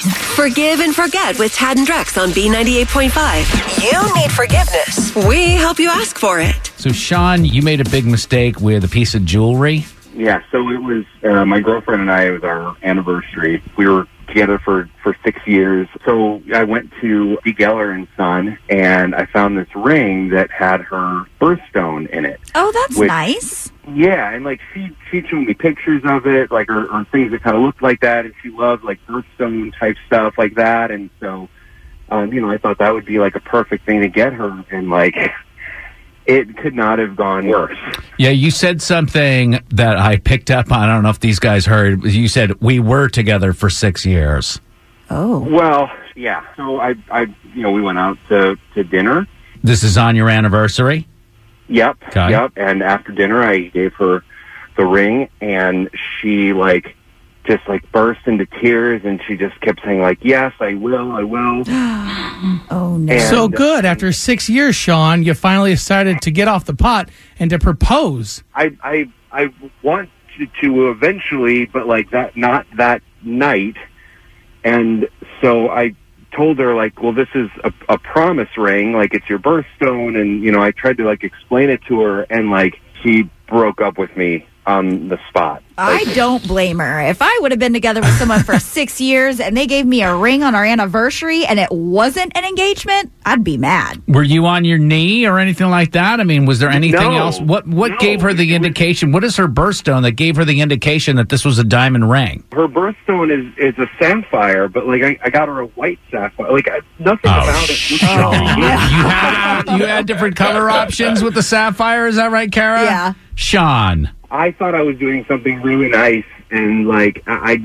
Forgive and forget with Tad and Drex on B98.5. You need forgiveness. We help you ask for it. So, Shawn, you made a big mistake with a piece of jewelry. Yeah, so it was uh, my girlfriend and I. It was our anniversary. We were together for for six years. So I went to D. Geller and Son, and I found this ring that had her birthstone in it. Oh, that's Which- nice. Yeah, and like she she showed me pictures of it, like or, or things that kind of looked like that, and she loved like birthstone type stuff like that, and so um, you know I thought that would be like a perfect thing to get her, and like it could not have gone worse. Yeah, you said something that I picked up on. I don't know if these guys heard. You said we were together for six years. Oh. Well, yeah. So I I you know we went out to to dinner. This is on your anniversary. Yep. Okay. Yep. And after dinner, I gave her the ring, and she like just like burst into tears, and she just kept saying like, "Yes, I will, I will." Oh, no. And, So good. After six years, Shawn, you finally decided to get off the pot and to propose. I I I want to, to eventually, but like that, not that night. And so I told her like, well, this is a, a promise ring, like it's your birthstone, and you know, I tried to like explain it to her, and like she broke up with me on the spot. I don't blame her. If I would have been together with someone for six years and they gave me a ring on our anniversary and it wasn't an engagement, I'd be mad. Were you on your knee or anything like that? I mean, was there anything No. else? What what No. gave her the It was- indication? What is her birthstone that gave her the indication that this was a diamond ring? Her birthstone is is a sapphire, but like I, I got her a white sapphire. Like I, nothing Oh, about it. You had you had different color options with the sapphire. Is that right, Kara? Yeah. Shawn. I thought I was doing something really nice, and like I, I,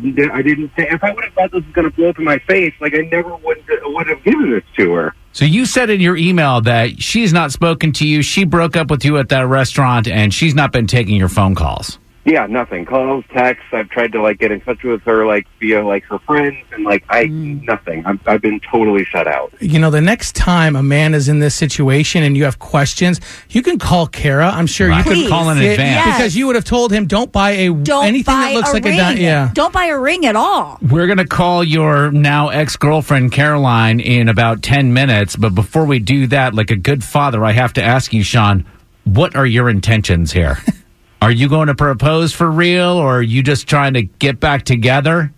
didn't say. If I would have thought this was going to blow up in my face, like I never would would have given this to her. So you said in your email that she's not spoken to you. She broke up with you at that restaurant, and she's not been taking your phone calls. Yeah, nothing. Calls, texts. I've tried to like get in touch with her, like via like her friends, and like I hmm. nothing. I've, I've been totally shut out. You know, the next time a man is in this situation and you have questions, you can call Kara. I'm sure Right. you Please. could Call in Yeah, advance. because you would have told him don't buy a Don't anything buy that looks a like ring. a di- yeah. Don't buy a ring at all. We're going to call your now ex girlfriend, Caroline, in about 10 minutes. But before we do that, like a good father, I have to ask you, Shawn, what are your intentions here? are you going to propose for real or are you just trying to get back together?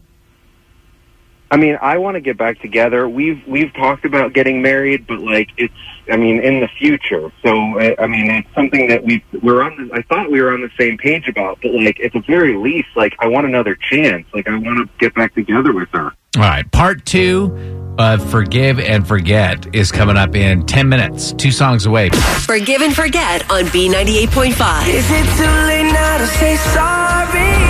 I mean, I want to get back together. We've we've talked about getting married, but like it's, I mean, in the future. So I mean, it's something that we we're on. The, I thought we were on the same page about, but like at the very least, like I want another chance. Like I want to get back together with her. All right. Part two of Forgive and Forget is coming up in 10 minutes, two songs away. Forgive and forget on B98.5. Is it too late now to say sorry?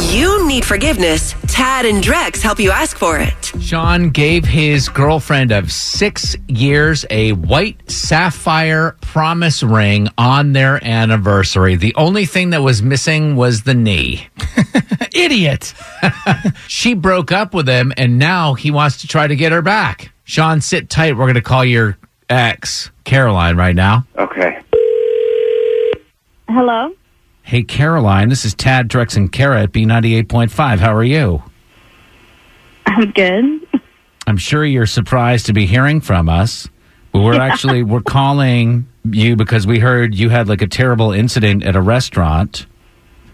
You need forgiveness. Tad and Drex help you ask for it. Shawn gave his girlfriend of six years a white sapphire promise ring on their anniversary. The only thing that was missing was the knee. Idiot. She broke up with him, and now he wants to try to get her back. Shawn, sit tight. We're going to call your ex, Caroline, right now. Okay. Hello. Hey, Caroline, this is Tad, Drex, and Kara at B98.5. How are you? I'm good. I'm sure you're surprised to be hearing from us. But we're actually we're calling you because we heard you had like a terrible incident at a restaurant.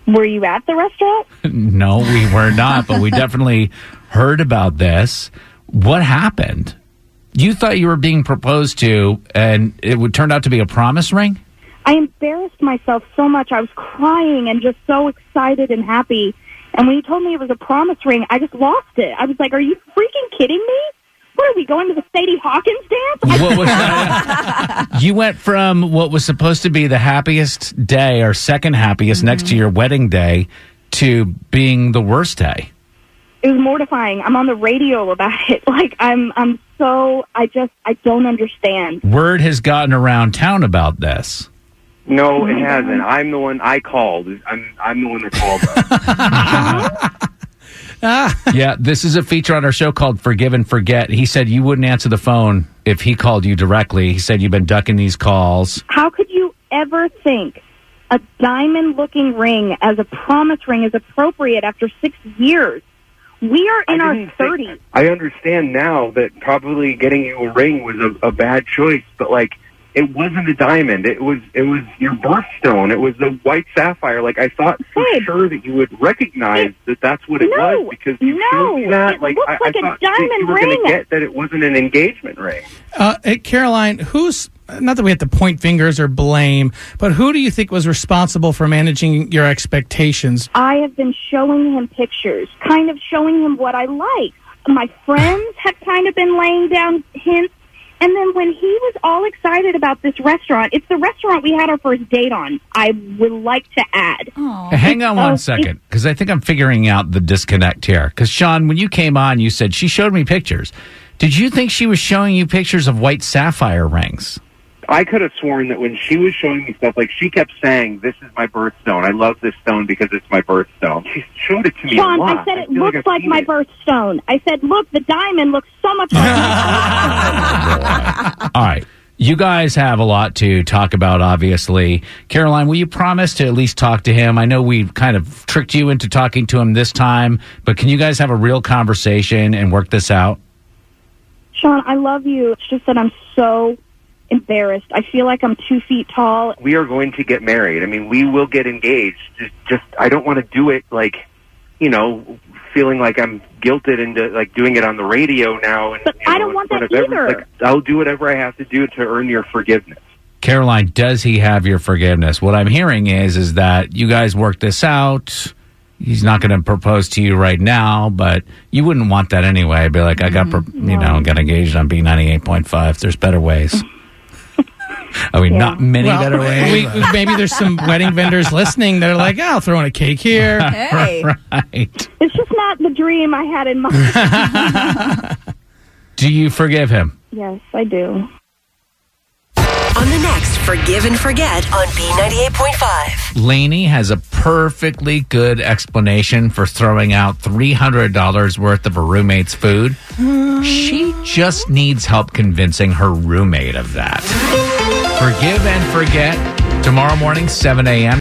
Were you at the restaurant? No, we were not, but we definitely heard about this. What happened? You thought you were being proposed to, and it would turn out to be a promise ring. I embarrassed myself so much. I was crying and just so excited and happy. And when you told me it was a promise ring, I just lost it. I was like, "Are you freaking kidding me? What are we going to the Sadie Hawkins dance?" What was that? you went from what was supposed to be the happiest day or second happiest mm-hmm. next to your wedding day to being the worst day. It was mortifying. I'm on the radio about it. Like I'm, I'm so. I just, I don't understand. Word has gotten around town about this. No, it hasn't. I'm the one I called. I'm I'm the one that called. Yeah, this is a feature on our show called Forgive and Forget. He said you wouldn't answer the phone if he called you directly. He said you've been ducking these calls. How could you ever think a diamond looking ring as a promise ring is appropriate after six years? We are in our didn't think- thirties. I understand now that probably getting you a ring was a, a bad choice, but like it wasn't a diamond. It was it was your birthstone. It was the white sapphire. Like I thought for Babe. sure that you would recognize that that's what it No, was because you no, showed me that. like looks I, like I a thought that diamond you were gonna get that it wasn't an engagement ring. Uh, hey, Caroline, who's not that we have to point fingers or blame, but who do you think was responsible for managing your expectations? I have been showing him pictures, kind of showing him what I like. My friends have kind of been laying down hints. And then when he was all excited about this restaurant, it's the restaurant we had our first date on. I would like to add. Hang on one it- second, because I think I'm figuring out the disconnect here. Because Shawn, when you came on, you said she showed me pictures. Did you think she was showing you pictures of white sapphire rings? I could have sworn that when she was showing me stuff, like she kept saying, "This is my birthstone. I love this stone because it's my birthstone." She showed it to me Shawn, a lot. I said it feel looks I've like my it. birthstone. I said, look, the diamond looks so much like my All right. You guys have a lot to talk about, obviously. Caroline, will you promise to at least talk to him? I know we kind of tricked you into talking to him this time, but can you guys have a real conversation and work this out? Shawn, I love you. It's just that I'm so embarrassed. I feel like I'm two feet tall. we are going to get married. I mean, we will get engaged. Just, just I don't want to do it like, you know, feeling like I'm guilted into like doing it on the radio now. And But you know, I don't in want that of every- either. Like, I'll do whatever I have to do to earn your forgiveness. Caroline, does he have your forgiveness? What I'm hearing is is that you guys worked this out. He's not going to propose to you right now, but you wouldn't want that anyway. Be like, I got, pro- mm-hmm. you know, got engaged on B98.5. There's better ways. I mean, not many Well, better ways. we, we- maybe there's some wedding vendors listening that are like, "Oh, I'll throw in a cake here. Hey. right. It's just not the dream I had in mind. Do you forgive him? yes, I do. On the next Forgive and Forget on B98.5. Lainey has a perfectly good explanation for throwing out $300 worth of her roommate's food. She just needs help convincing her roommate of that. Forgive and Forget tomorrow morning, 7 a.m.